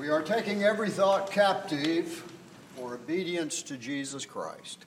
We are taking every thought captive for obedience to Jesus Christ.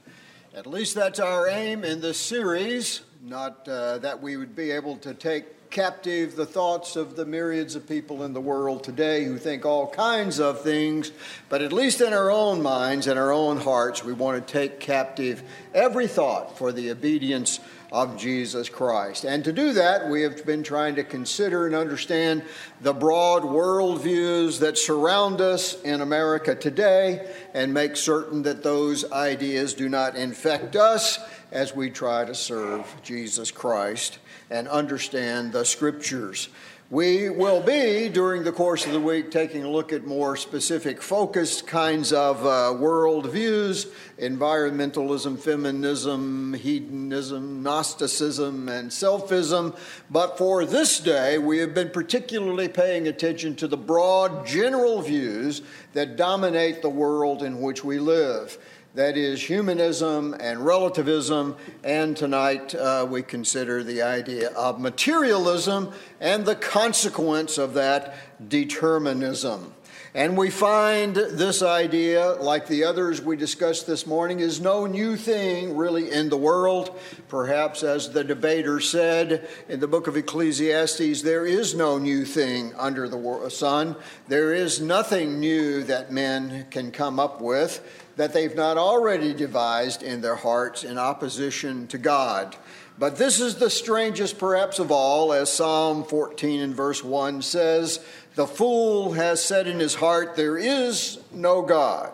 At least that's our aim in this series, not uh, that we would be able to take captive the thoughts of the myriads of people in the world today who think all kinds of things, but at least in our own minds and our own hearts, we want to take captive every thought for the obedience of Jesus Christ. And to do that, we have been trying to consider and understand the broad worldviews that surround us in America today and make certain that those ideas do not infect us as we try to serve Jesus Christ and understand the scriptures. We will be, during the course of the week, taking a look at more specific, focused kinds of uh, world views environmentalism, feminism, hedonism, Gnosticism, and selfism. But for this day, we have been particularly paying attention to the broad general views that dominate the world in which we live that is humanism and relativism, and tonight uh, we consider the idea of materialism and the consequence of that determinism. And we find this idea, like the others we discussed this morning, is no new thing really in the world. Perhaps, as the debater said in the book of Ecclesiastes, there is no new thing under the sun. There is nothing new that men can come up with that they've not already devised in their hearts in opposition to God. But this is the strangest, perhaps, of all, as Psalm 14 and verse 1 says The fool has said in his heart, There is no God.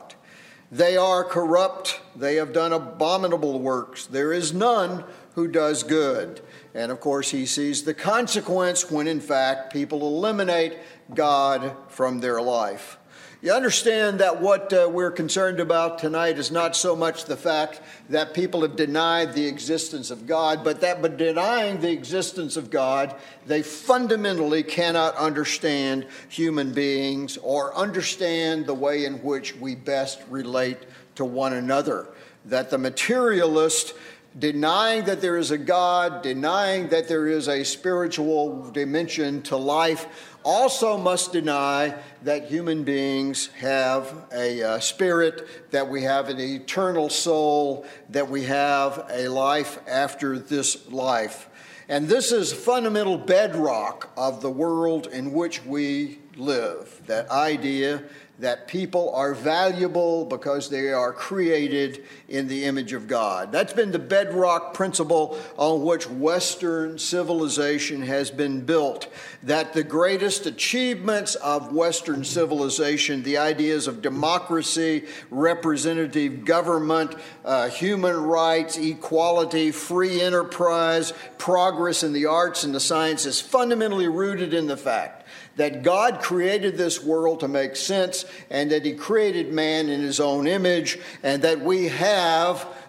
They are corrupt, they have done abominable works. There is none who does good. And of course, he sees the consequence when, in fact, people eliminate God from their life. You understand that what uh, we're concerned about tonight is not so much the fact that people have denied the existence of God, but that by denying the existence of God, they fundamentally cannot understand human beings or understand the way in which we best relate to one another. That the materialist denying that there is a God, denying that there is a spiritual dimension to life, also must deny that human beings have a uh, spirit, that we have an eternal soul, that we have a life after this life. And this is fundamental bedrock of the world in which we live. That idea that people are valuable because they are created in the image of God. That's been the bedrock principle on which Western civilization has been built. That the greatest achievements of Western civilization, the ideas of democracy, representative government, uh, human rights, equality, free enterprise, progress in the arts and the sciences, fundamentally rooted in the fact that God created this world to make sense and that He created man in His own image and that we have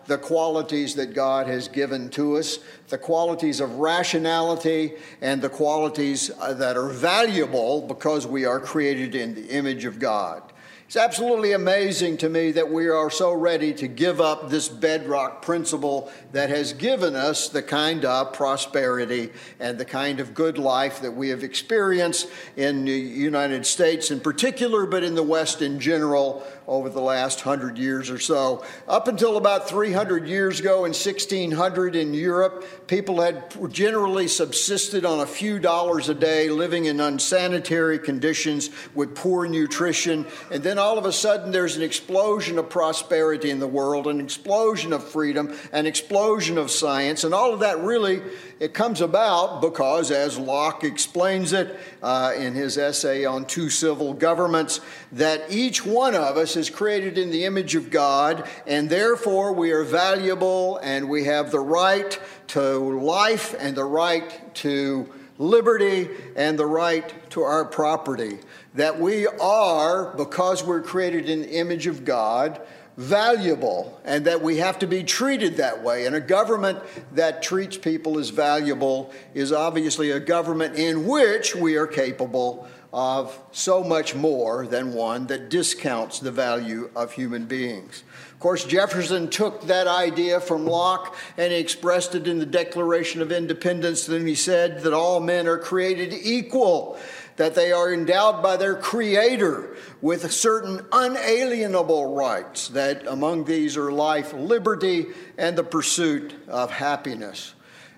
the qualities that God has given to us, the qualities of rationality and the qualities uh, that are valuable because we are created in the image of God. It's absolutely amazing to me that we are so ready to give up this bedrock principle that has given us the kind of prosperity and the kind of good life that we have experienced in the United States in particular, but in the West in general over the last hundred years or so. Up until about 300 years ago in 1600 in Europe, people had generally subsisted on a few dollars a day, living in unsanitary conditions with poor nutrition. And then all of a sudden, there's an explosion of prosperity in the world, an explosion of freedom, an explosion of science. And all of that really it comes about because, as Locke explains it uh, in his essay on two civil governments, that each one of us is created in the image of God, and therefore we are valuable and we have the right to life and the right to liberty and the right to our property. That we are, because we're created in the image of God, valuable and that we have to be treated that way. And a government that treats people as valuable is obviously a government in which we are capable of so much more than one that discounts the value of human beings. Of course, Jefferson took that idea from Locke and he expressed it in the Declaration of Independence. Then he said that all men are created equal that they are endowed by their Creator with certain unalienable rights, that among these are life, liberty, and the pursuit of happiness.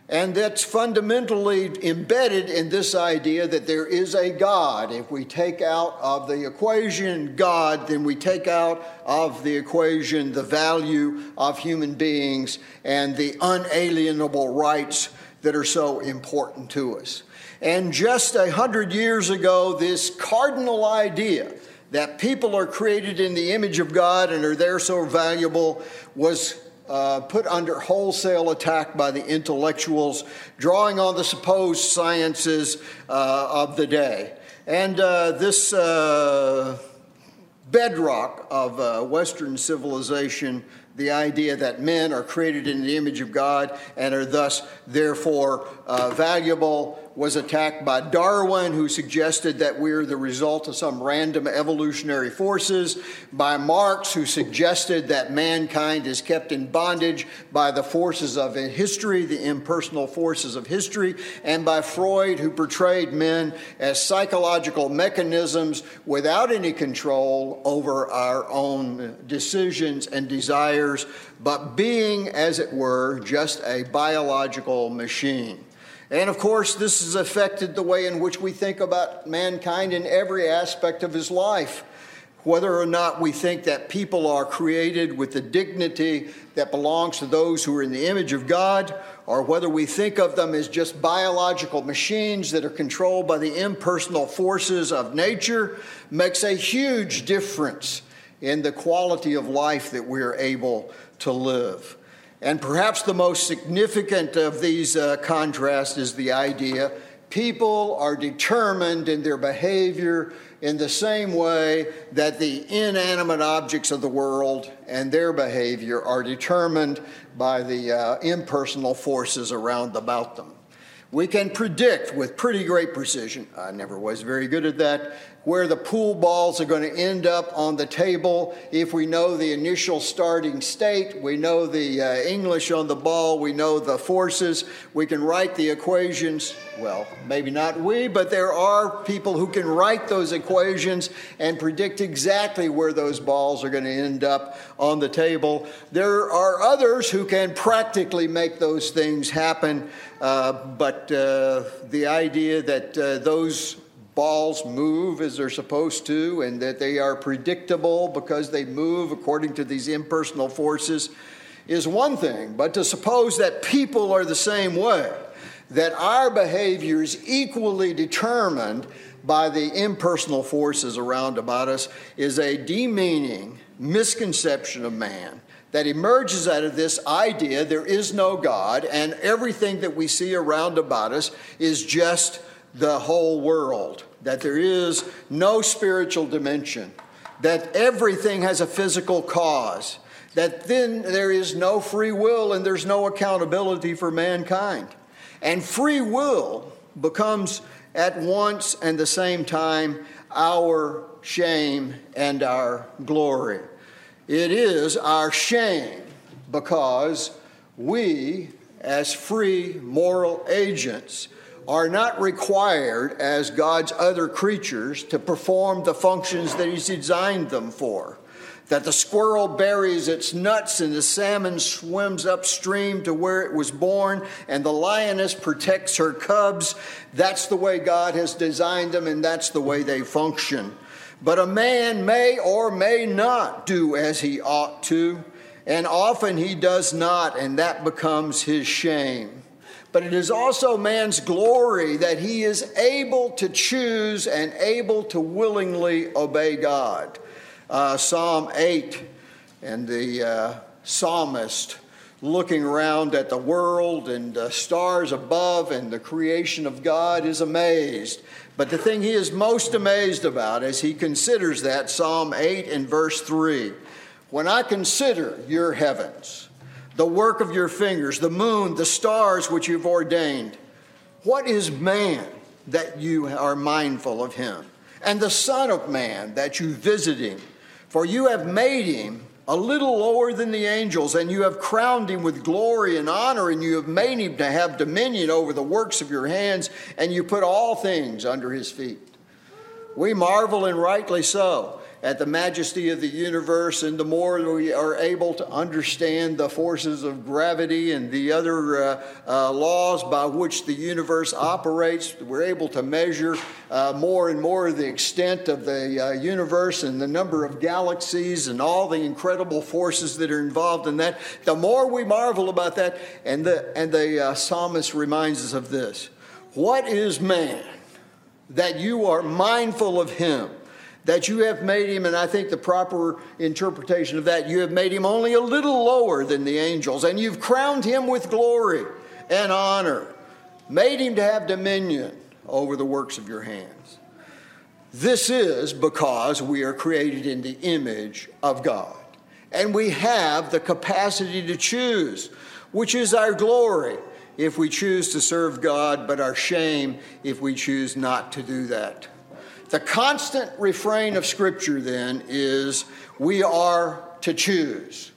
And that's fundamentally embedded in this idea that there is a God. If we take out of the equation God, then we take out of the equation the value of human beings and the unalienable rights that are so important to us. And just a hundred years ago, this cardinal idea that people are created in the image of God and are there so valuable was uh, put under wholesale attack by the intellectuals, drawing on the supposed sciences uh, of the day. And uh, this uh, bedrock of uh, Western civilization, the idea that men are created in the image of God and are thus, therefore, uh, valuable was attacked by Darwin, who suggested that we're the result of some random evolutionary forces, by Marx, who suggested that mankind is kept in bondage by the forces of history, the impersonal forces of history, and by Freud, who portrayed men as psychological mechanisms without any control over our own decisions and desires, but being, as it were, just a biological machine. And of course, this has affected the way in which we think about mankind in every aspect of his life. Whether or not we think that people are created with the dignity that belongs to those who are in the image of God, or whether we think of them as just biological machines that are controlled by the impersonal forces of nature, makes a huge difference in the quality of life that we're able to live. And perhaps the most significant of these uh, contrasts is the idea people are determined in their behavior in the same way that the inanimate objects of the world and their behavior are determined by the uh, impersonal forces around about them. We can predict with pretty great precision, I never was very good at that, where the pool balls are going to end up on the table. If we know the initial starting state, we know the uh, English on the ball, we know the forces, we can write the equations. Well, maybe not we, but there are people who can write those equations and predict exactly where those balls are going to end up on the table. There are others who can practically make those things happen, uh, but uh, the idea that uh, those balls move as they're supposed to and that they are predictable because they move according to these impersonal forces is one thing, but to suppose that people are the same way, that our behavior is equally determined by the impersonal forces around about us, is a demeaning misconception of man that emerges out of this idea there is no God and everything that we see around about us is just the whole world, that there is no spiritual dimension, that everything has a physical cause, that then there is no free will and there's no accountability for mankind. And free will becomes at once and the same time our shame and our glory. It is our shame because we, as free moral agents, are not required as God's other creatures to perform the functions that He's designed them for. That the squirrel buries its nuts and the salmon swims upstream to where it was born and the lioness protects her cubs. That's the way God has designed them and that's the way they function. But a man may or may not do as he ought to, and often he does not, and that becomes his shame but it is also man's glory that he is able to choose and able to willingly obey God. Uh, Psalm 8 and the uh, psalmist looking around at the world and the stars above and the creation of God is amazed. But the thing he is most amazed about as he considers that, Psalm 8 and verse 3 When I consider your heavens, the work of your fingers, the moon, the stars which you've ordained. What is man that you are mindful of him? And the Son of Man that you visit him? For you have made him a little lower than the angels, and you have crowned him with glory and honor, and you have made him to have dominion over the works of your hands, and you put all things under his feet We marvel, and rightly so, at the majesty of the universe, and the more we are able to understand the forces of gravity and the other uh, uh, laws by which the universe operates, we're able to measure uh, more and more the extent of the uh, universe and the number of galaxies and all the incredible forces that are involved in that. The more we marvel about that, and the, and the uh, psalmist reminds us of this What is man that you are mindful of him? That you have made him, and I think the proper interpretation of that, you have made him only a little lower than the angels, and you've crowned him with glory and honor, made him to have dominion over the works of your hands. This is because we are created in the image of God, and we have the capacity to choose, which is our glory if we choose to serve God, but our shame if we choose not to do that. The constant refrain of Scripture then is we are to choose.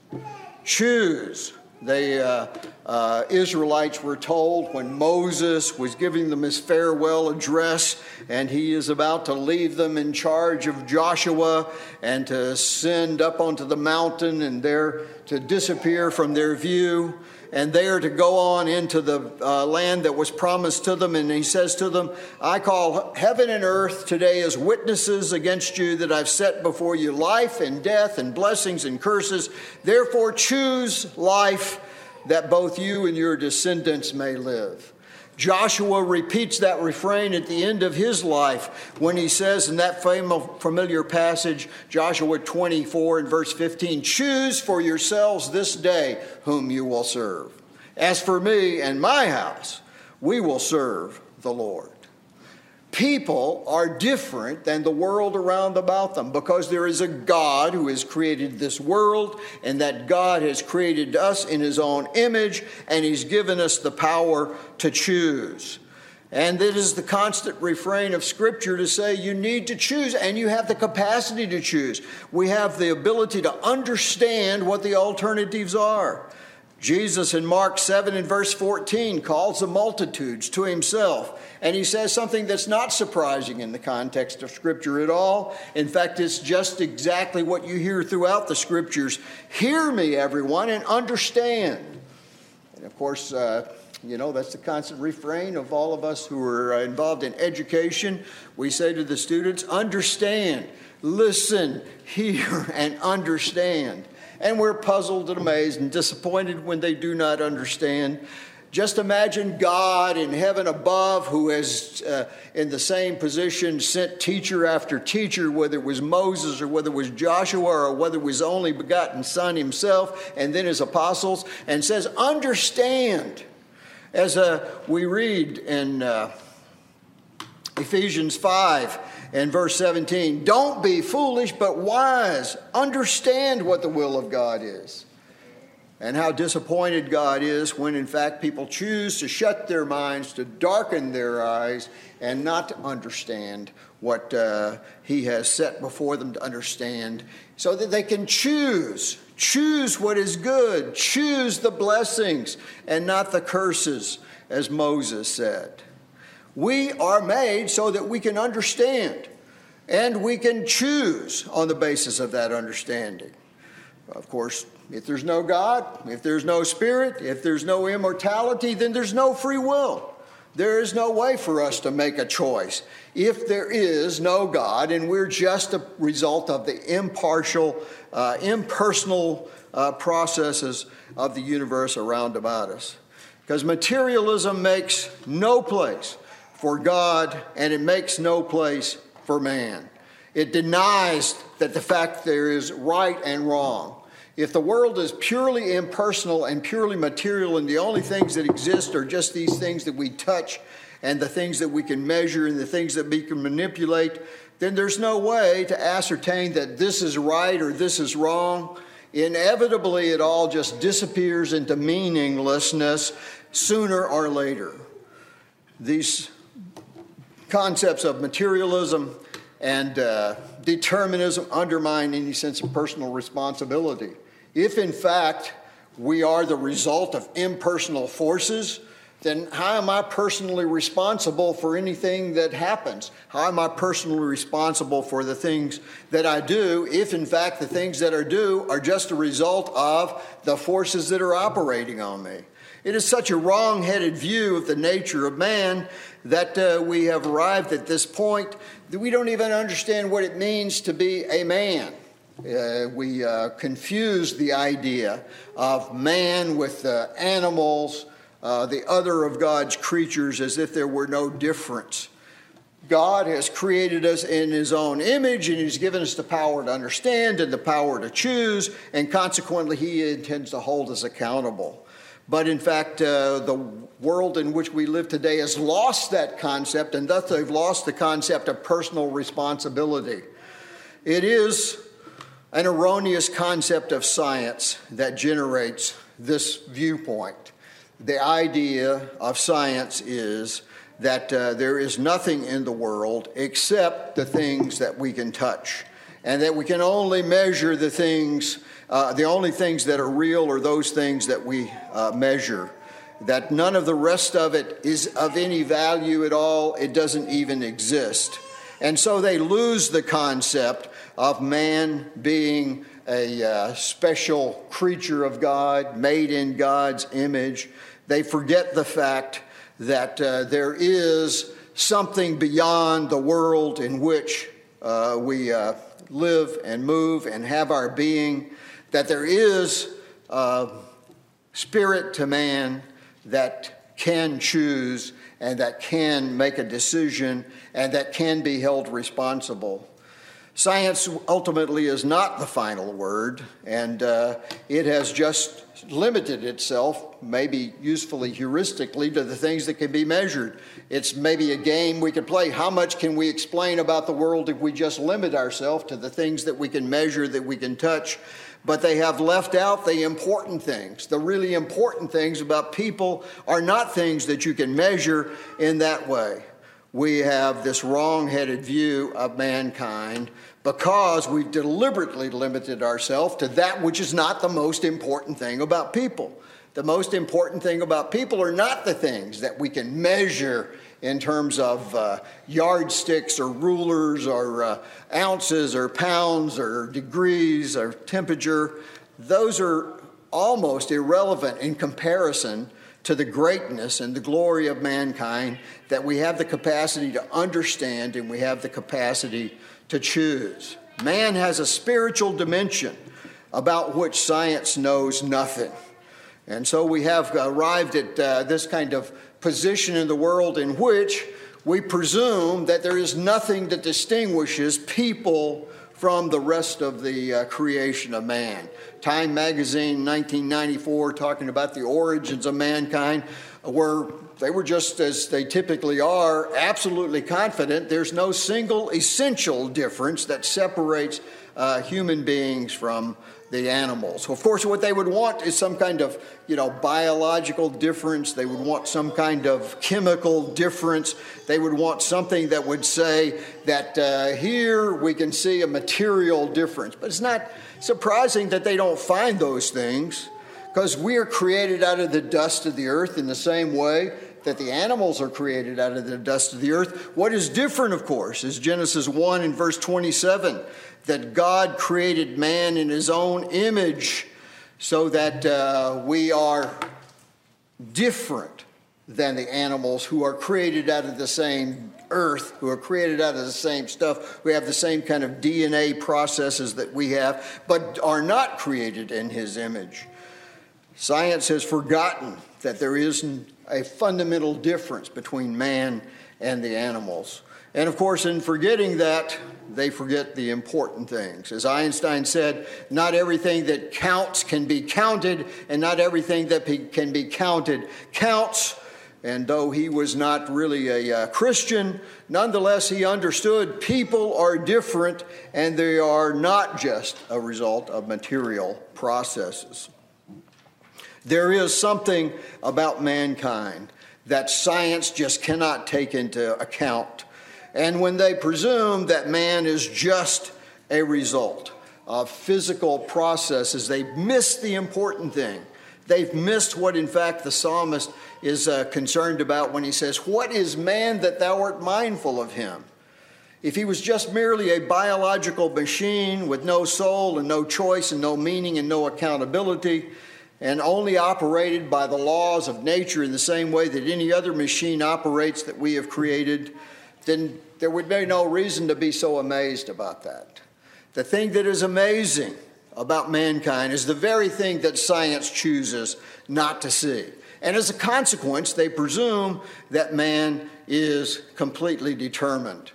Choose. The uh, uh, Israelites were told when Moses was giving them his farewell address, and he is about to leave them in charge of Joshua and to send up onto the mountain and there to disappear from their view and they are to go on into the uh, land that was promised to them. And he says to them, I call heaven and earth today as witnesses against you that I've set before you life and death and blessings and curses. Therefore, choose life that both you and your descendants may live. Joshua repeats that refrain at the end of his life when he says in that familiar passage, Joshua 24 and verse 15, Choose for yourselves this day whom you will serve. As for me and my house, we will serve the Lord people are different than the world around about them because there is a God who has created this world, and that God has created us in His own image, and He's given us the power to choose. And it is the constant refrain of Scripture to say you need to choose, and you have the capacity to choose. We have the ability to understand what the alternatives are. Jesus in Mark 7 and verse 14 calls the multitudes to himself. And he says something that's not surprising in the context of Scripture at all. In fact, it's just exactly what you hear throughout the Scriptures. Hear me, everyone, and understand. And of course, uh, you know, that's the constant refrain of all of us who are uh, involved in education. We say to the students, understand, listen, hear, and understand and we're puzzled and amazed and disappointed when they do not understand. Just imagine God in heaven above who has, uh, in the same position, sent teacher after teacher, whether it was Moses or whether it was Joshua or whether it was only begotten Son himself and then his apostles, and says, Understand. As uh, we read in uh, Ephesians 5, in verse 17 Don't be foolish, but wise. Understand what the will of God is. And how disappointed God is when, in fact, people choose to shut their minds, to darken their eyes, and not to understand what uh, He has set before them to understand, so that they can choose. Choose what is good. Choose the blessings and not the curses, as Moses said. We are made so that we can understand and we can choose on the basis of that understanding. Of course, if there's no God, if there's no spirit, if there's no immortality, then there's no free will. There is no way for us to make a choice if there is no God and we're just a result of the impartial, uh, impersonal uh, processes of the universe around about us. Because materialism makes no place for God and it makes no place for man. It denies that the fact there is right and wrong. If the world is purely impersonal and purely material, and the only things that exist are just these things that we touch and the things that we can measure and the things that we can manipulate, then there's no way to ascertain that this is right or this is wrong. Inevitably, it all just disappears into meaninglessness sooner or later. These concepts of materialism and uh, determinism undermine any sense of personal responsibility. If, in fact, we are the result of impersonal forces, then how am I personally responsible for anything that happens? How am I personally responsible for the things that I do if, in fact, the things that I do are just a result of the forces that are operating on me? It is such a wrong headed view of the nature of man that uh, we have arrived at this point that we don't even understand what it means to be a man. Uh, we uh, confuse the idea of man with the animals uh, the other of God's creatures as if there were no difference. God has created us in His own image, and He's given us the power to understand and the power to choose, and consequently, He intends to hold us accountable. But in fact, uh, the world in which we live today has lost that concept, and thus they've lost the concept of personal responsibility. It is an erroneous concept of science that generates this viewpoint the idea of science is that uh, there is nothing in the world except the things that we can touch, and that we can only measure the things, uh, the only things that are real are those things that we uh, measure. That none of the rest of it is of any value at all, it doesn't even exist. And so they lose the concept of man being a uh, special creature of God, made in God's image. They forget the fact that uh, there is something beyond the world in which uh, we uh, live and move and have our being, that there is uh, spirit to man that can choose and that can make a decision and that can be held responsible. Science ultimately is not the final word, and uh, it has just limited itself, maybe usefully heuristically, to the things that can be measured. It's maybe a game we could play. How much can we explain about the world if we just limit ourselves to the things that we can measure, that we can touch? But they have left out the important things. The really important things about people are not things that you can measure in that way we have this wrong headed view of mankind because we've deliberately limited ourselves to that which is not the most important thing about people. The most important thing about people are not the things that we can measure in terms of uh, yardsticks or rulers or uh, ounces or pounds or degrees or temperature. Those are almost irrelevant in comparison to the greatness and the glory of mankind that we have the capacity to understand and we have the capacity to choose. Man has a spiritual dimension about which science knows nothing. And so we have arrived at uh, this kind of position in the world in which we presume that there is nothing that distinguishes people from the rest of the uh, creation of man. Time magazine, 1994, talking about the origins of mankind, were they were just as they typically are, absolutely confident there's no single essential difference that separates uh, human beings from the animals. Of course, what they would want is some kind of, you know, biological difference. They would want some kind of chemical difference. They would want something that would say that uh, here we can see a material difference. But it's not surprising that they don't find those things because we are created out of the dust of the earth in the same way that the animals are created out of the dust of the earth. What is different, of course, is Genesis 1 and verse 27 that God created man in his own image so that uh, we are different than the animals who are created out of the same earth, who are created out of the same stuff, We have the same kind of DNA processes that we have, but are not created in his image. Science has forgotten that there is a fundamental difference between man and the animals. And of course, in forgetting that, they forget the important things. As Einstein said, not everything that counts can be counted, and not everything that can be counted counts. And though he was not really a uh, Christian, nonetheless, he understood people are different and they are not just a result of material processes. There is something about mankind that science just cannot take into account. And when they presume that man is just a result of physical processes, they miss the important thing They've missed what, in fact, the psalmist is uh, concerned about when he says, What is man that thou art mindful of him? If he was just merely a biological machine with no soul and no choice and no meaning and no accountability, and only operated by the laws of nature in the same way that any other machine operates that we have created, then there would be no reason to be so amazed about that. The thing that is amazing about mankind is the very thing that science chooses not to see. And as a consequence, they presume that man is completely determined.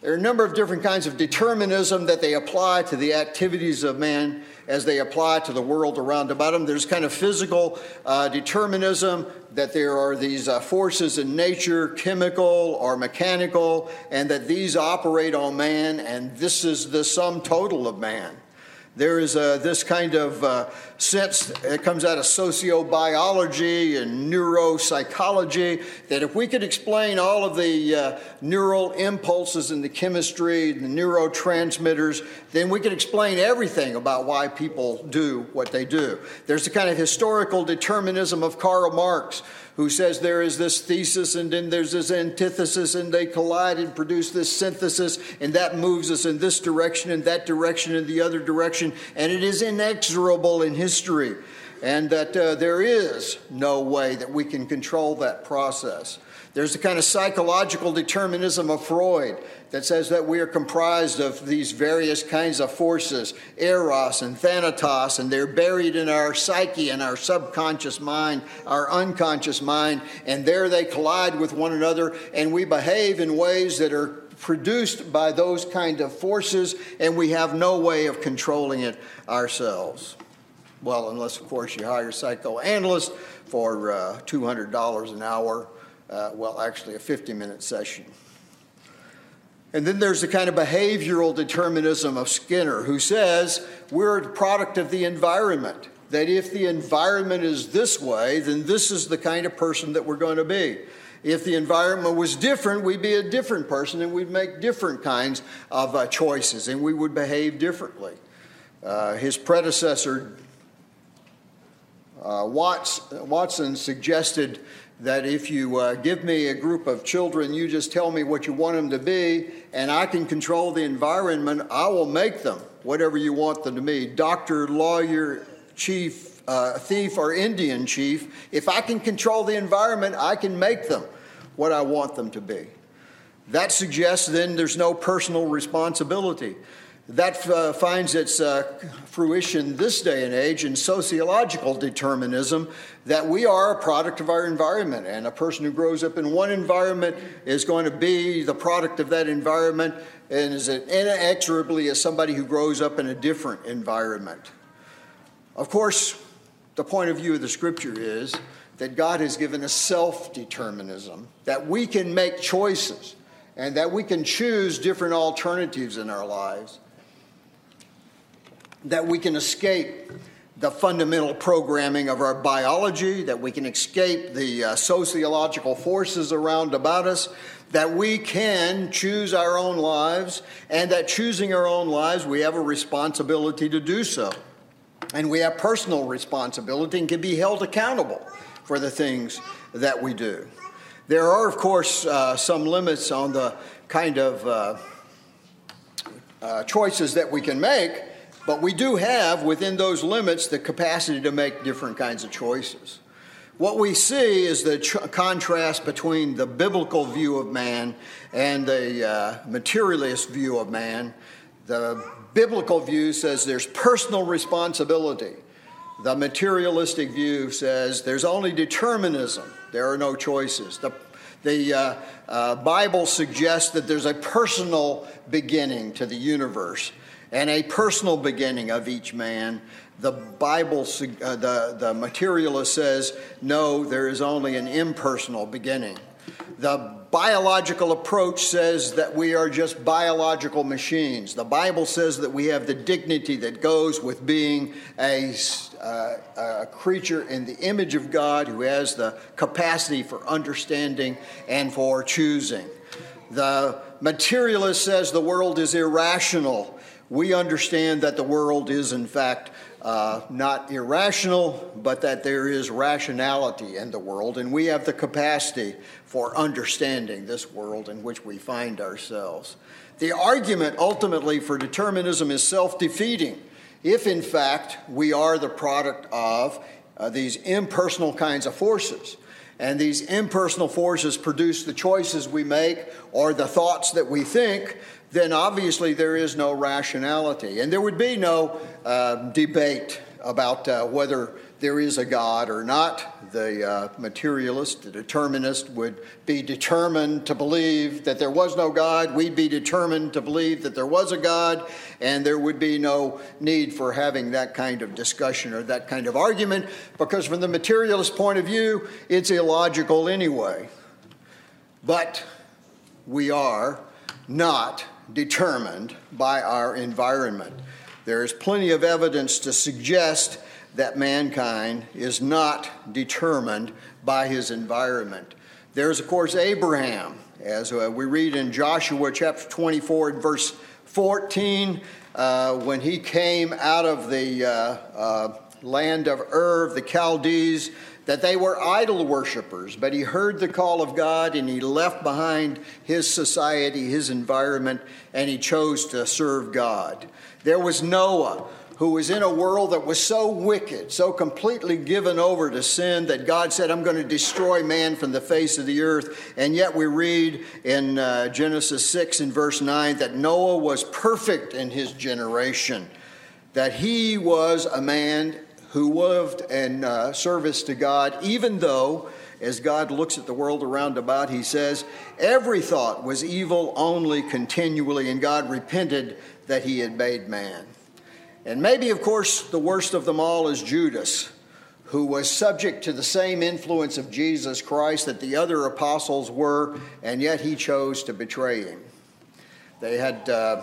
There are a number of different kinds of determinism that they apply to the activities of man as they apply to the world around about them. There's kind of physical uh, determinism that there are these uh, forces in nature, chemical or mechanical, and that these operate on man, and this is the sum total of man. There is a, this kind of uh, sense that comes out of sociobiology and neuropsychology that if we could explain all of the uh, neural impulses in the chemistry, and the neurotransmitters, then we could explain everything about why people do what they do. There's a kind of historical determinism of Karl Marx who says there is this thesis and then there's this antithesis and they collide and produce this synthesis and that moves us in this direction and that direction and the other direction and it is inexorable in history and that uh, there is no way that we can control that process. There's the kind of psychological determinism of Freud that says that we are comprised of these various kinds of forces, eros and thanatos, and they're buried in our psyche and our subconscious mind, our unconscious mind, and there they collide with one another, and we behave in ways that are produced by those kind of forces, and we have no way of controlling it ourselves. Well, unless, of course, you hire a psychoanalyst for uh, $200 an hour, uh, well, actually, a 50 minute session. And then there's the kind of behavioral determinism of Skinner, who says we're a product of the environment. That if the environment is this way, then this is the kind of person that we're going to be. If the environment was different, we'd be a different person and we'd make different kinds of uh, choices and we would behave differently. Uh, his predecessor, uh, Watts, Watson, suggested that if you uh, give me a group of children, you just tell me what you want them to be, and I can control the environment, I will make them whatever you want them to be doctor, lawyer, chief, uh, thief, or Indian chief. If I can control the environment, I can make them what I want them to be. That suggests then there's no personal responsibility. That uh, finds its uh, fruition this day and age in sociological determinism that we are a product of our environment, and a person who grows up in one environment is going to be the product of that environment and is inexorably as somebody who grows up in a different environment. Of course, the point of view of the scripture is that God has given us self determinism, that we can make choices and that we can choose different alternatives in our lives that we can escape the fundamental programming of our biology, that we can escape the uh, sociological forces around about us, that we can choose our own lives, and that choosing our own lives, we have a responsibility to do so. And we have personal responsibility and can be held accountable for the things that we do. There are, of course, uh, some limits on the kind of uh, uh choices that we can make. But we do have within those limits the capacity to make different kinds of choices. What we see is the ch- contrast between the biblical view of man and the uh, materialist view of man. The biblical view says there's personal responsibility. The materialistic view says there's only determinism, there are no choices. The, the uh, uh, Bible suggests that there's a personal beginning to the universe and a personal beginning of each man. The Bible, uh, the, the materialist says, no, there is only an impersonal beginning. The biological approach says that we are just biological machines. The Bible says that we have the dignity that goes with being a, uh, a creature in the image of God who has the capacity for understanding and for choosing. The materialist says the world is irrational we understand that the world is, in fact, uh, not irrational, but that there is rationality in the world, and we have the capacity for understanding this world in which we find ourselves. The argument ultimately for determinism is self defeating. If, in fact, we are the product of uh, these impersonal kinds of forces, and these impersonal forces produce the choices we make or the thoughts that we think, then obviously there is no rationality. And there would be no uh, debate about uh, whether there is a God or not. The uh, materialist, the determinist, would be determined to believe that there was no God. We'd be determined to believe that there was a God, and there would be no need for having that kind of discussion or that kind of argument, because from the materialist point of view, it's illogical anyway. But we are not determined by our environment. There is plenty of evidence to suggest that mankind is not determined by his environment. There's, of course, Abraham, as uh, we read in Joshua chapter 24 and verse 14, uh, when he came out of the uh, uh land of Ur, the Chaldees, that they were idol worshippers, but he heard the call of God and he left behind his society, his environment, and he chose to serve God. There was Noah, who was in a world that was so wicked, so completely given over to sin that God said, I'm going to destroy man from the face of the earth. And yet we read in uh, Genesis 6 and verse 9 that Noah was perfect in his generation, that he was a man who lived in uh, service to God, even though, as God looks at the world around about, he says, every thought was evil only continually, and God repented that he had made man. And maybe, of course, the worst of them all is Judas, who was subject to the same influence of Jesus Christ that the other apostles were, and yet he chose to betray him. They had. Uh,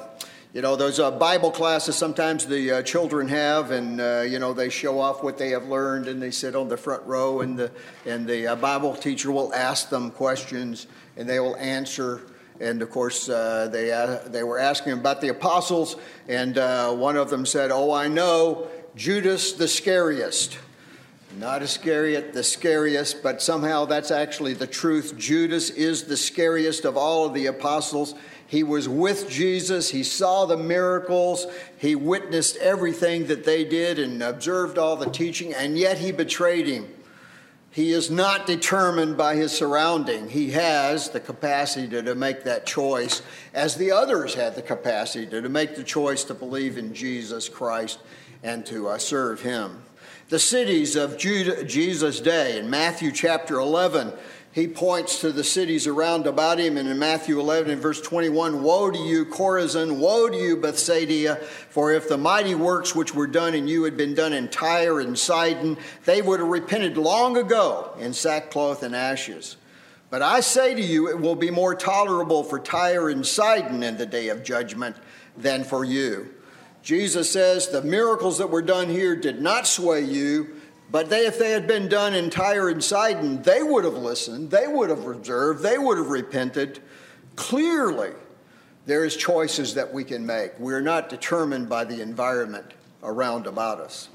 you know, those uh, Bible classes sometimes the uh, children have, and uh, you know they show off what they have learned, and they sit on the front row, and the and the uh, Bible teacher will ask them questions, and they will answer. And of course, uh, they uh, they were asking about the apostles, and one of them said, "Oh, I know Judas the scariest." Not Iscariot, the scariest, but somehow that's actually the truth. Judas is the scariest of all of the apostles he was with Jesus. He saw the miracles. He witnessed everything that they did and observed all the teaching, and yet he betrayed him. He is not determined by his surrounding. He has the capacity to, to make that choice, as the others had the capacity to, to make the choice to believe in Jesus Christ and to uh, serve him. The cities of Judah, Jesus' day in Matthew chapter 11 he points to the cities around about him. And in Matthew 11 and verse 21, Woe to you, Chorazin! Woe to you, Bethsaida! For if the mighty works which were done in you had been done in Tyre and Sidon, they would have repented long ago in sackcloth and ashes. But I say to you, it will be more tolerable for Tyre and Sidon in the day of judgment than for you. Jesus says the miracles that were done here did not sway you but they, if they had been done in Tyre and Sidon, they would have listened, they would have observed, they would have repented. Clearly, there is choices that we can make. We're not determined by the environment around about us.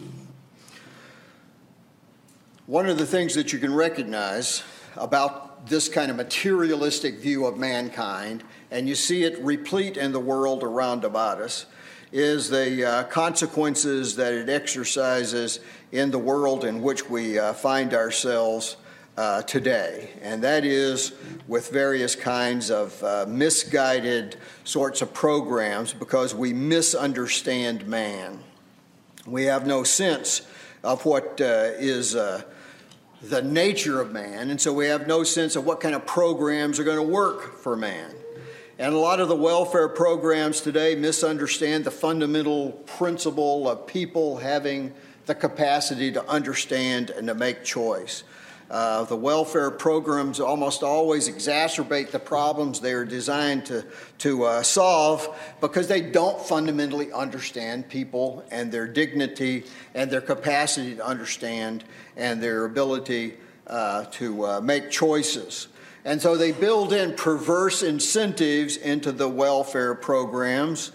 One of the things that you can recognize about this kind of materialistic view of mankind, and you see it replete in the world around about us, is the uh, consequences that it exercises in the world in which we uh, find ourselves uh, today, and that is with various kinds of uh, misguided sorts of programs because we misunderstand man. We have no sense of what uh, is uh, the nature of man, and so we have no sense of what kind of programs are going to work for man. And a lot of the welfare programs today misunderstand the fundamental principle of people having the capacity to understand and to make choice. Uh, the welfare programs almost always exacerbate the problems they are designed to, to uh, solve because they don't fundamentally understand people and their dignity and their capacity to understand and their ability uh, to uh, make choices. And so they build in perverse incentives into the welfare programs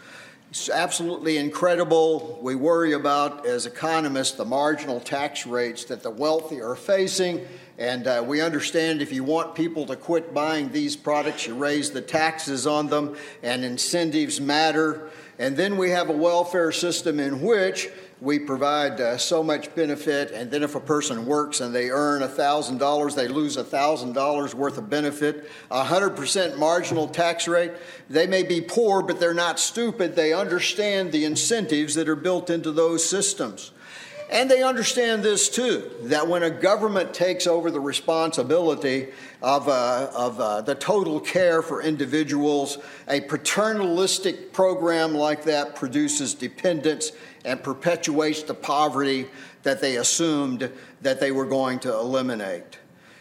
It's absolutely incredible. We worry about, as economists, the marginal tax rates that the wealthy are facing. And uh, we understand if you want people to quit buying these products, you raise the taxes on them, and incentives matter. And then we have a welfare system in which we provide uh, so much benefit, and then if a person works and they earn $1,000, they lose $1,000 worth of benefit. 100% marginal tax rate. They may be poor, but they're not stupid. They understand the incentives that are built into those systems. And they understand this too that when a government takes over the responsibility of, uh, of uh, the total care for individuals, a paternalistic program like that produces dependence and perpetuates the poverty that they assumed that they were going to eliminate.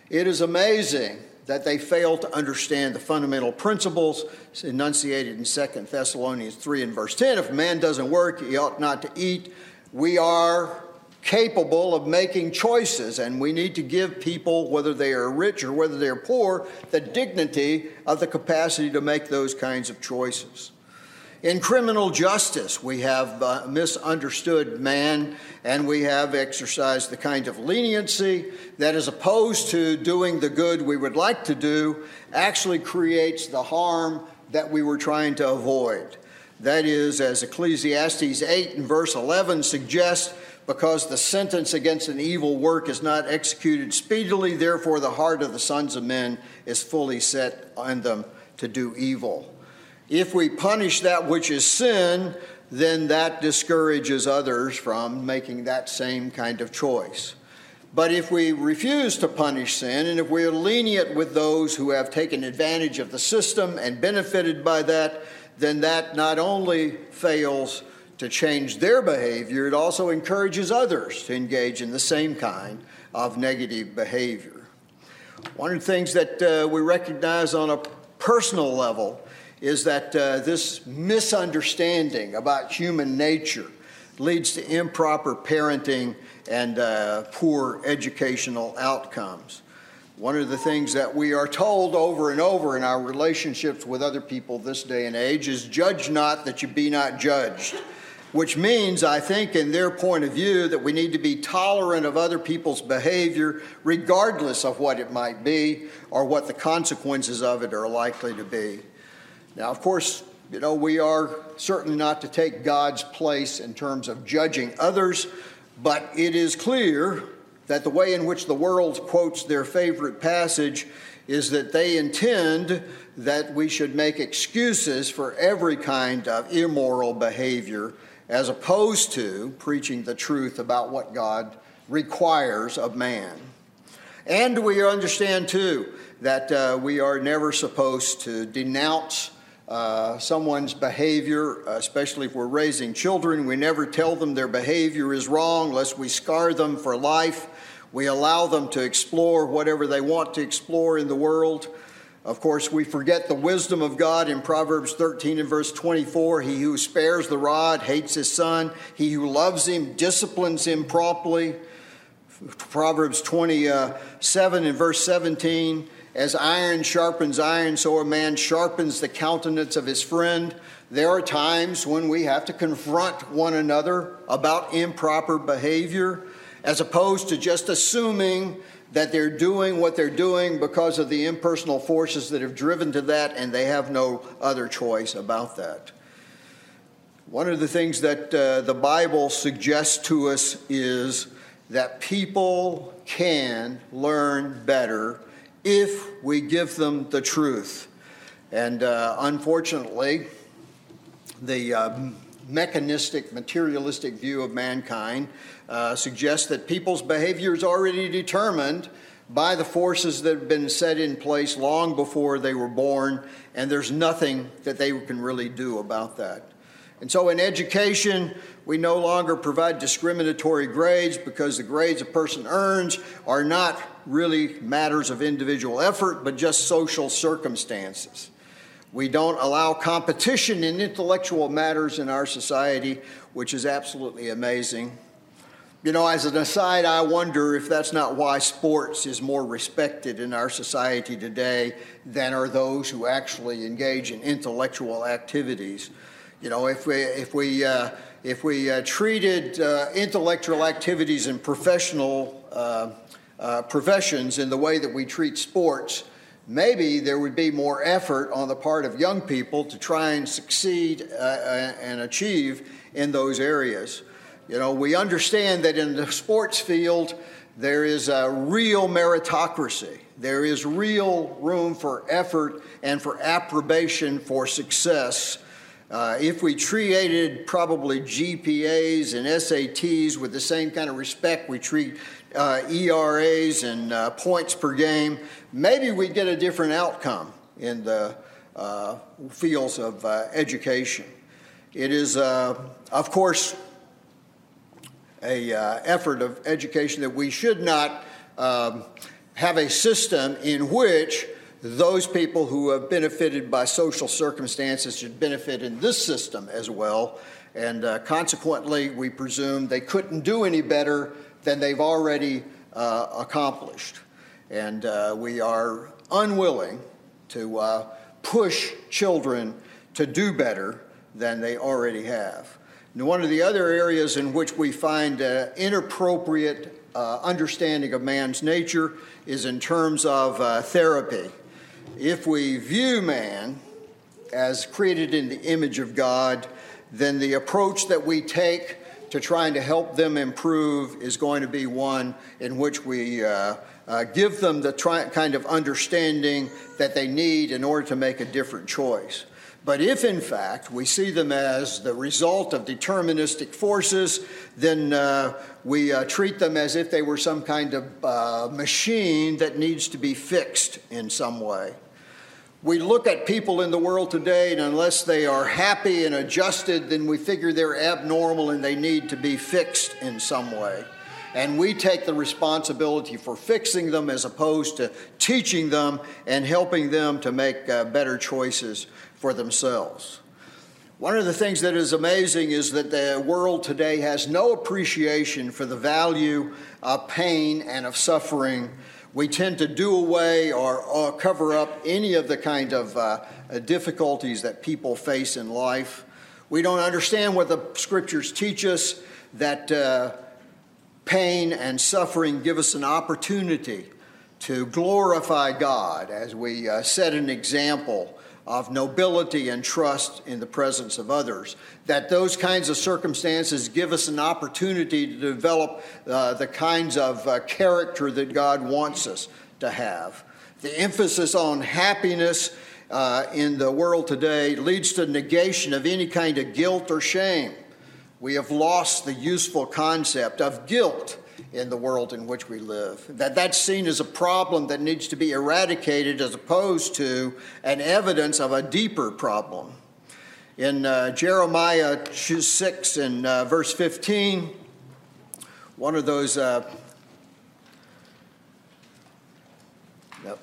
It is amazing that they fail to understand the fundamental principles enunciated in 2 Thessalonians 3 and verse 10. If man doesn't work, he ought not to eat. We are capable of making choices, and we need to give people, whether they are rich or whether they're poor, the dignity of the capacity to make those kinds of choices. In criminal justice, we have uh, misunderstood man and we have exercised the kind of leniency that, as opposed to doing the good we would like to do, actually creates the harm that we were trying to avoid. That is, as Ecclesiastes 8 and verse 11 suggests, because the sentence against an evil work is not executed speedily, therefore the heart of the sons of men is fully set on them to do evil. If we punish that which is sin, then that discourages others from making that same kind of choice. But if we refuse to punish sin, and if we are lenient with those who have taken advantage of the system and benefited by that, then that not only fails to change their behavior, it also encourages others to engage in the same kind of negative behavior. One of the things that uh, we recognize on a personal level is that uh, this misunderstanding about human nature leads to improper parenting and uh, poor educational outcomes. One of the things that we are told over and over in our relationships with other people this day and age is judge not that you be not judged, which means, I think, in their point of view, that we need to be tolerant of other people's behavior, regardless of what it might be or what the consequences of it are likely to be. Now, of course, you know, we are certainly not to take God's place in terms of judging others, but it is clear that the way in which the world quotes their favorite passage is that they intend that we should make excuses for every kind of immoral behavior as opposed to preaching the truth about what God requires of man. And we understand too that uh, we are never supposed to denounce uh, someone's behavior, especially if we're raising children. We never tell them their behavior is wrong, lest we scar them for life. We allow them to explore whatever they want to explore in the world. Of course, we forget the wisdom of God in Proverbs 13 and verse 24. He who spares the rod hates his son, he who loves him disciplines him promptly. Proverbs 27 and verse 17 as iron sharpens iron, so a man sharpens the countenance of his friend. There are times when we have to confront one another about improper behavior, as opposed to just assuming that they're doing what they're doing because of the impersonal forces that have driven to that, and they have no other choice about that. One of the things that uh, the Bible suggests to us is that people can learn better if we give them the truth. And uh, unfortunately, the uh, mechanistic, materialistic view of mankind uh, suggests that people's behavior is already determined by the forces that have been set in place long before they were born, and there's nothing that they can really do about that. And so in education, we no longer provide discriminatory grades because the grades a person earns are not really matters of individual effort, but just social circumstances. We don't allow competition in intellectual matters in our society, which is absolutely amazing. You know, as an aside, I wonder if that's not why sports is more respected in our society today than are those who actually engage in intellectual activities. You know, if we, if we, uh, if we uh, treated uh, intellectual activities and professional uh, uh, professions in the way that we treat sports, maybe there would be more effort on the part of young people to try and succeed uh, and achieve in those areas. You know, we understand that in the sports field, there is a real meritocracy. There is real room for effort and for approbation for success. Uh, if we treated probably GPAs and SATs with the same kind of respect we treat uh, ERAs and uh, points per game, maybe we'd get a different outcome in the uh, fields of uh, education. It is, of course, a effort of education that we should not um, have a system in which those people who have benefited by social circumstances should benefit in this system as well. And uh, consequently, we presume they couldn't do any better than they've already uh, accomplished. And uh, we are unwilling to uh, push children to do better than they already have. And one of the other areas in which we find uh, inappropriate uh, understanding of man's nature is in terms of therapy. If we view man as created in the image of God, then the approach that we take to trying to help them improve is going to be one in which we uh, uh, give them the tri- kind of understanding that they need in order to make a different choice. But if, in fact, we see them as the result of deterministic forces, then uh, we uh, treat them as if they were some kind of uh, machine that needs to be fixed in some way. We look at people in the world today, and unless they are happy and adjusted, then we figure they're abnormal and they need to be fixed in some way. And we take the responsibility for fixing them as opposed to teaching them and helping them to make uh, better choices for themselves. One of the things that is amazing is that the world today has no appreciation for the value of pain and of suffering. We tend to do away or, or cover up any of the kind of uh, difficulties that people face in life. We don't understand what the scriptures teach us that uh, pain and suffering give us an opportunity to glorify God as we uh, set an example of nobility and trust in the presence of others. That those kinds of circumstances give us an opportunity to develop uh, the kinds of uh, character that God wants us to have. The emphasis on happiness uh, in the world today leads to negation of any kind of guilt or shame. We have lost the useful concept of guilt in the world in which we live. That that's seen as a problem that needs to be eradicated as opposed to an evidence of a deeper problem. In uh, Jeremiah 6 and uh, verse 15, one of those. Uh, yep.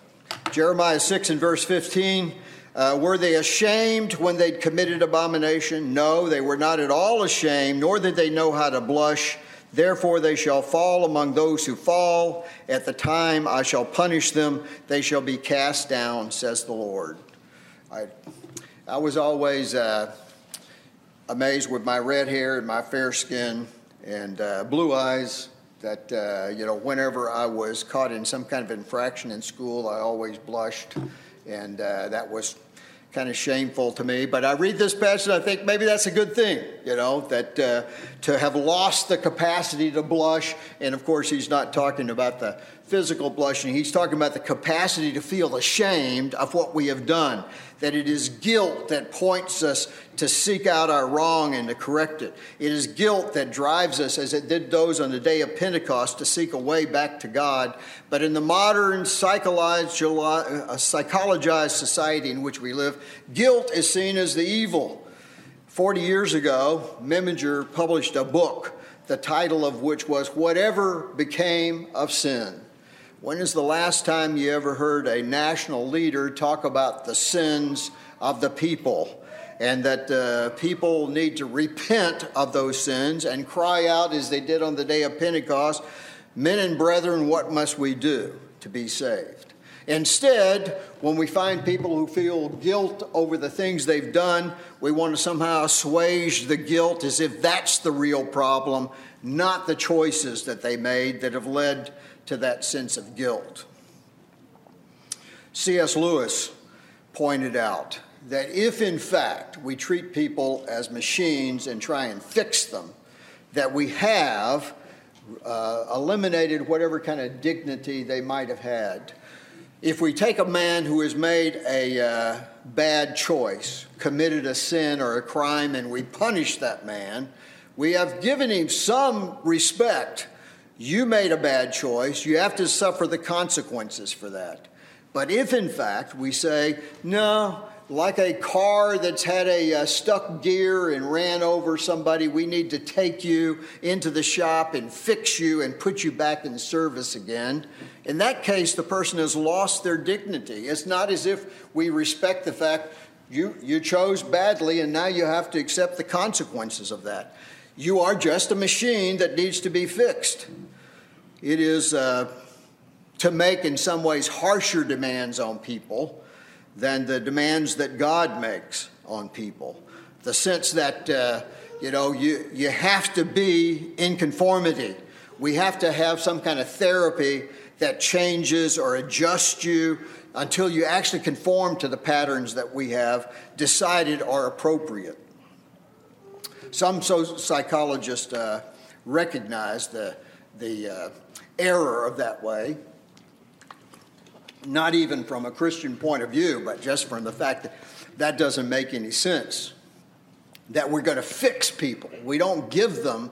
Jeremiah 6 and verse 15. Uh, were they ashamed when they'd committed abomination? No, they were not at all ashamed, nor did they know how to blush. Therefore, they shall fall among those who fall. At the time I shall punish them, they shall be cast down, says the Lord. I, I was always uh, amazed with my red hair and my fair skin and uh, blue eyes that, uh, you know, whenever I was caught in some kind of infraction in school, I always blushed. And uh, that was kind of shameful to me. But I read this passage I think maybe that's a good thing, you know, that uh, to have lost the capacity to blush. And of course, he's not talking about the physical blushing, he's talking about the capacity to feel ashamed of what we have done. That it is guilt that points us to seek out our wrong and to correct it. It is guilt that drives us, as it did those on the day of Pentecost, to seek a way back to God. But in the modern uh, psychologized society in which we live, guilt is seen as the evil. 40 years ago, Menninger published a book, the title of which was Whatever Became of Sin. When is the last time you ever heard a national leader talk about the sins of the people? And that uh, people need to repent of those sins and cry out as they did on the day of Pentecost Men and brethren, what must we do to be saved? Instead, when we find people who feel guilt over the things they've done, we want to somehow assuage the guilt as if that's the real problem, not the choices that they made that have led to that sense of guilt. C.S. Lewis pointed out that if, in fact, we treat people as machines and try and fix them, that we have uh, eliminated whatever kind of dignity they might have had. If we take a man who has made a uh, bad choice, committed a sin or a crime, and we punish that man, we have given him some respect. You made a bad choice, you have to suffer the consequences for that. But if in fact we say, no, like a car that's had a uh, stuck gear and ran over somebody, we need to take you into the shop and fix you and put you back in service again. In that case, the person has lost their dignity. It's not as if we respect the fact you, you chose badly and now you have to accept the consequences of that. You are just a machine that needs to be fixed. It is uh, to make, in some ways, harsher demands on people than the demands that God makes on people. The sense that, uh, you know, you, you have to be in conformity. We have to have some kind of therapy that changes or adjusts you until you actually conform to the patterns that we have decided are appropriate. Some psychologists uh, recognize the, the uh, error of that way not even from a Christian point of view, but just from the fact that that doesn't make any sense. That we're going to fix people. We don't give them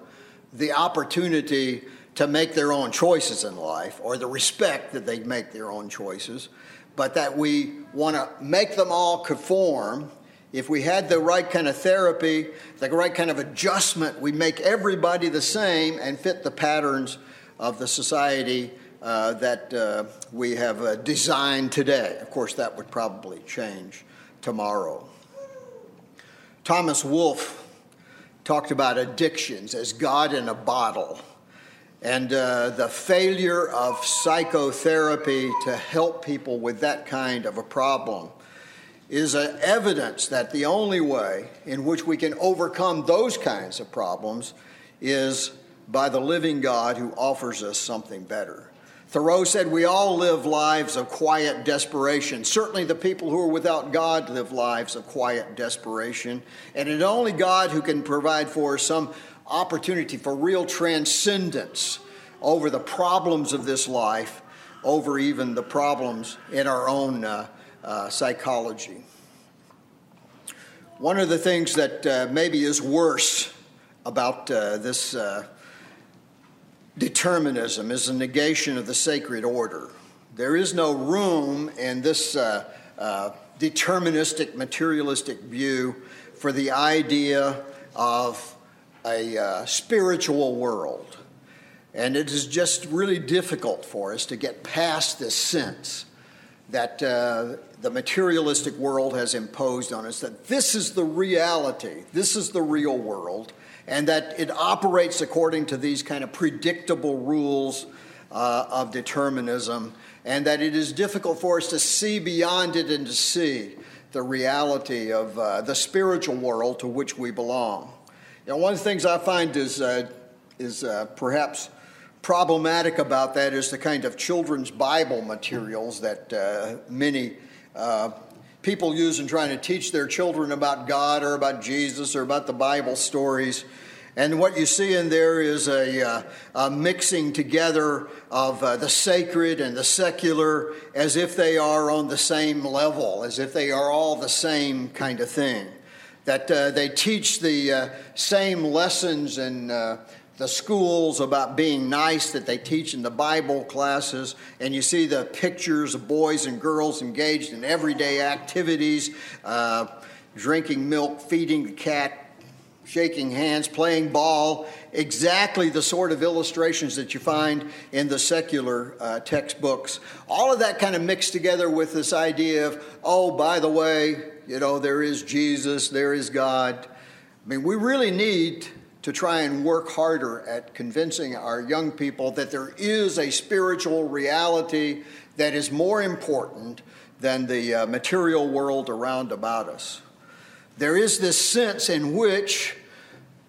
the opportunity to make their own choices in life or the respect that they make their own choices, but that we want to make them all conform. If we had the right kind of therapy, the right kind of adjustment, we make everybody the same and fit the patterns of the society uh, that uh, we have uh, designed today. Of course, that would probably change tomorrow. Thomas Wolfe talked about addictions as God in a bottle and uh, the failure of psychotherapy to help people with that kind of a problem is evidence that the only way in which we can overcome those kinds of problems is by the living God who offers us something better. Thoreau said, We all live lives of quiet desperation. Certainly, the people who are without God live lives of quiet desperation. And it's only God who can provide for us some opportunity for real transcendence over the problems of this life, over even the problems in our own uh, uh, psychology. One of the things that uh, maybe is worse about uh, this uh, determinism is a negation of the sacred order. There is no room in this uh, uh, deterministic, materialistic view for the idea of a uh, spiritual world. And it is just really difficult for us to get past this sense that uh, the materialistic world has imposed on us that this is the reality, this is the real world, and that it operates according to these kind of predictable rules uh, of determinism, and that it is difficult for us to see beyond it and to see the reality of uh, the spiritual world to which we belong. You know, one of the things I find is, uh, is uh, perhaps problematic about that is the kind of children's Bible materials that uh, many uh, people use in trying to teach their children about God or about Jesus or about the Bible stories. And what you see in there is a, uh, a mixing together of uh, the sacred and the secular as if they are on the same level, as if they are all the same kind of thing. That uh, they teach the uh, same lessons and uh, the schools about being nice that they teach in the Bible classes, and you see the pictures of boys and girls engaged in everyday activities, uh, drinking milk, feeding the cat, shaking hands, playing ball, exactly the sort of illustrations that you find in the secular uh, textbooks. All of that kind of mixed together with this idea of, oh, by the way, you know, there is Jesus, there is God. I mean, we really need to try and work harder at convincing our young people that there is a spiritual reality that is more important than the uh, material world around about us. There is this sense in which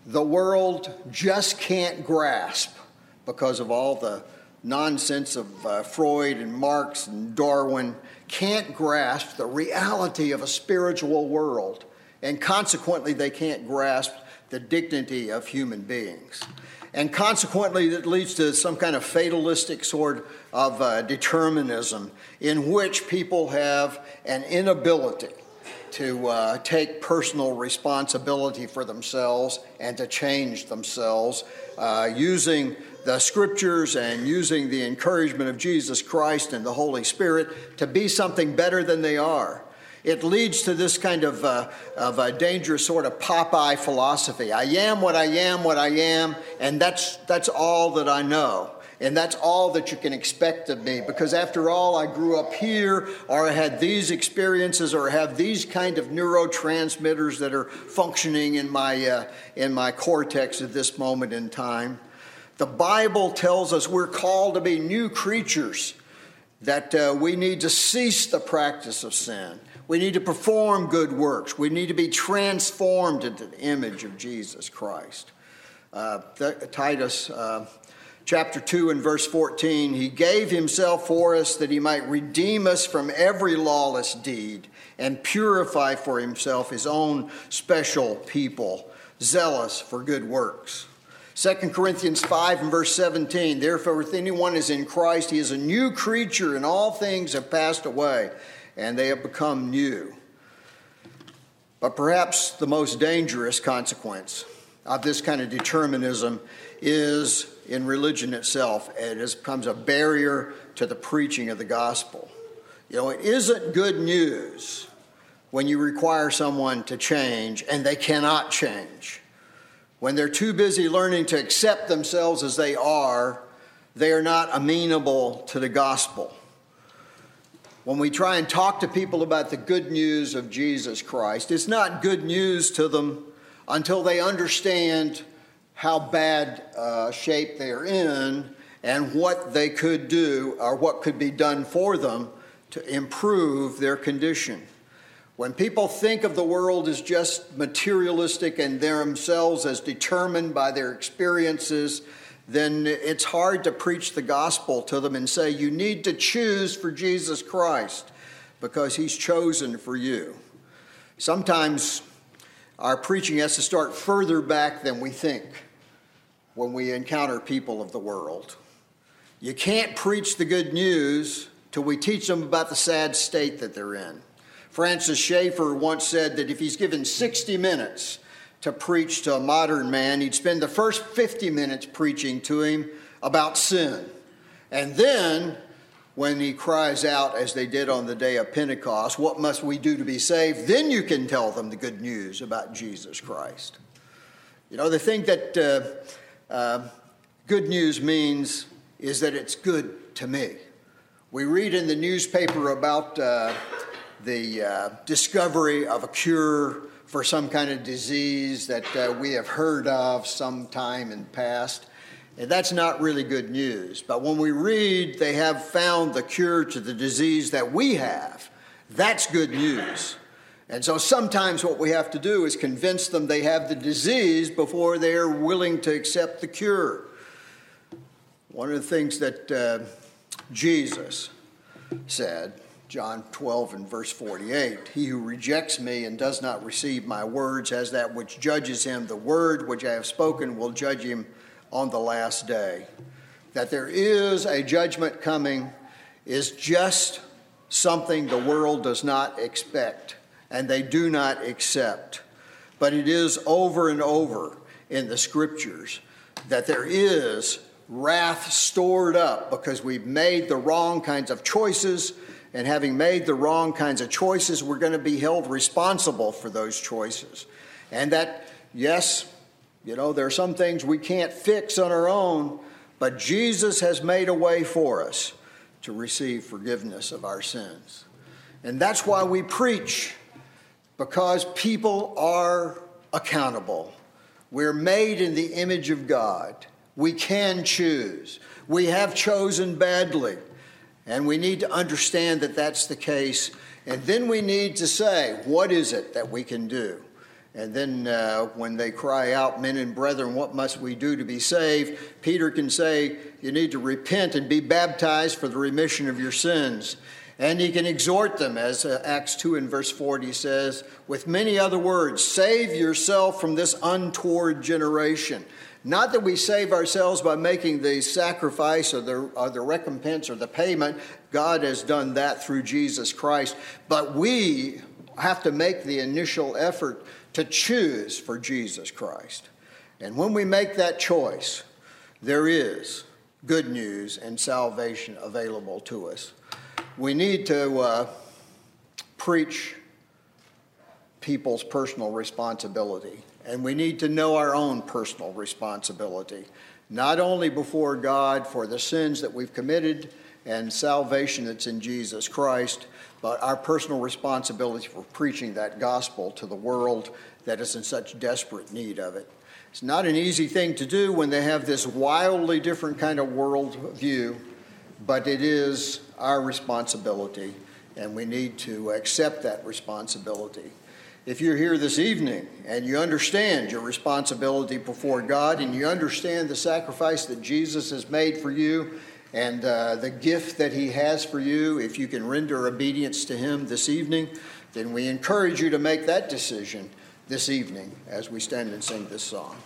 the world just can't grasp because of all the nonsense of uh, Freud and Marx and Darwin, can't grasp the reality of a spiritual world, and consequently, they can't grasp the dignity of human beings. And consequently, it leads to some kind of fatalistic sort of uh, determinism in which people have an inability to uh, take personal responsibility for themselves and to change themselves uh, using the scriptures and using the encouragement of Jesus Christ and the Holy Spirit to be something better than they are. It leads to this kind of, uh, of a dangerous sort of Popeye philosophy. I am what I am, what I am, and that's, that's all that I know. And that's all that you can expect of me because, after all, I grew up here, or I had these experiences, or have these kind of neurotransmitters that are functioning in my, uh, in my cortex at this moment in time. The Bible tells us we're called to be new creatures, that uh, we need to cease the practice of sin. We need to perform good works. We need to be transformed into the image of Jesus Christ. Uh, Titus uh, chapter 2 and verse 14 He gave Himself for us that He might redeem us from every lawless deed and purify for Himself His own special people, zealous for good works. 2 Corinthians 5 and verse 17 Therefore, if anyone is in Christ, he is a new creature, and all things have passed away, and they have become new. But perhaps the most dangerous consequence of this kind of determinism is in religion itself. It becomes a barrier to the preaching of the gospel. You know, it isn't good news when you require someone to change and they cannot change. When they're too busy learning to accept themselves as they are, they are not amenable to the gospel. When we try and talk to people about the good news of Jesus Christ, it's not good news to them until they understand how bad uh, shape they're in and what they could do or what could be done for them to improve their condition. When people think of the world as just materialistic and themselves as determined by their experiences, then it's hard to preach the gospel to them and say, you need to choose for Jesus Christ because he's chosen for you. Sometimes our preaching has to start further back than we think when we encounter people of the world. You can't preach the good news till we teach them about the sad state that they're in. Francis Schaeffer once said that if he's given 60 minutes to preach to a modern man, he'd spend the first 50 minutes preaching to him about sin. And then, when he cries out, as they did on the day of Pentecost, What must we do to be saved? Then you can tell them the good news about Jesus Christ. You know, the thing that uh, uh, good news means is that it's good to me. We read in the newspaper about. Uh, the uh, discovery of a cure for some kind of disease that uh, we have heard of sometime in the past. And that's not really good news. But when we read they have found the cure to the disease that we have, that's good news. And so sometimes what we have to do is convince them they have the disease before they're willing to accept the cure. One of the things that uh, Jesus said John 12 and verse 48. He who rejects me and does not receive my words has that which judges him. The word which I have spoken will judge him on the last day. That there is a judgment coming is just something the world does not expect and they do not accept. But it is over and over in the scriptures that there is wrath stored up because we've made the wrong kinds of choices and having made the wrong kinds of choices, we're going to be held responsible for those choices. And that, yes, you know, there are some things we can't fix on our own, but Jesus has made a way for us to receive forgiveness of our sins. And that's why we preach, because people are accountable. We're made in the image of God. We can choose. We have chosen badly. And we need to understand that that's the case. And then we need to say, what is it that we can do? And then uh, when they cry out, Men and brethren, what must we do to be saved? Peter can say, You need to repent and be baptized for the remission of your sins. And he can exhort them, as uh, Acts 2 and verse 40 says, with many other words save yourself from this untoward generation. Not that we save ourselves by making the sacrifice or the, or the recompense or the payment. God has done that through Jesus Christ. But we have to make the initial effort to choose for Jesus Christ. And when we make that choice, there is good news and salvation available to us. We need to uh, preach people's personal responsibility, and we need to know our own personal responsibility, not only before God for the sins that we've committed and salvation that's in Jesus Christ, but our personal responsibility for preaching that gospel to the world that is in such desperate need of it. It's not an easy thing to do when they have this wildly different kind of world view, but it is our responsibility, and we need to accept that responsibility. If you're here this evening and you understand your responsibility before God and you understand the sacrifice that Jesus has made for you and uh, the gift that He has for you, if you can render obedience to Him this evening, then we encourage you to make that decision this evening as we stand and sing this song.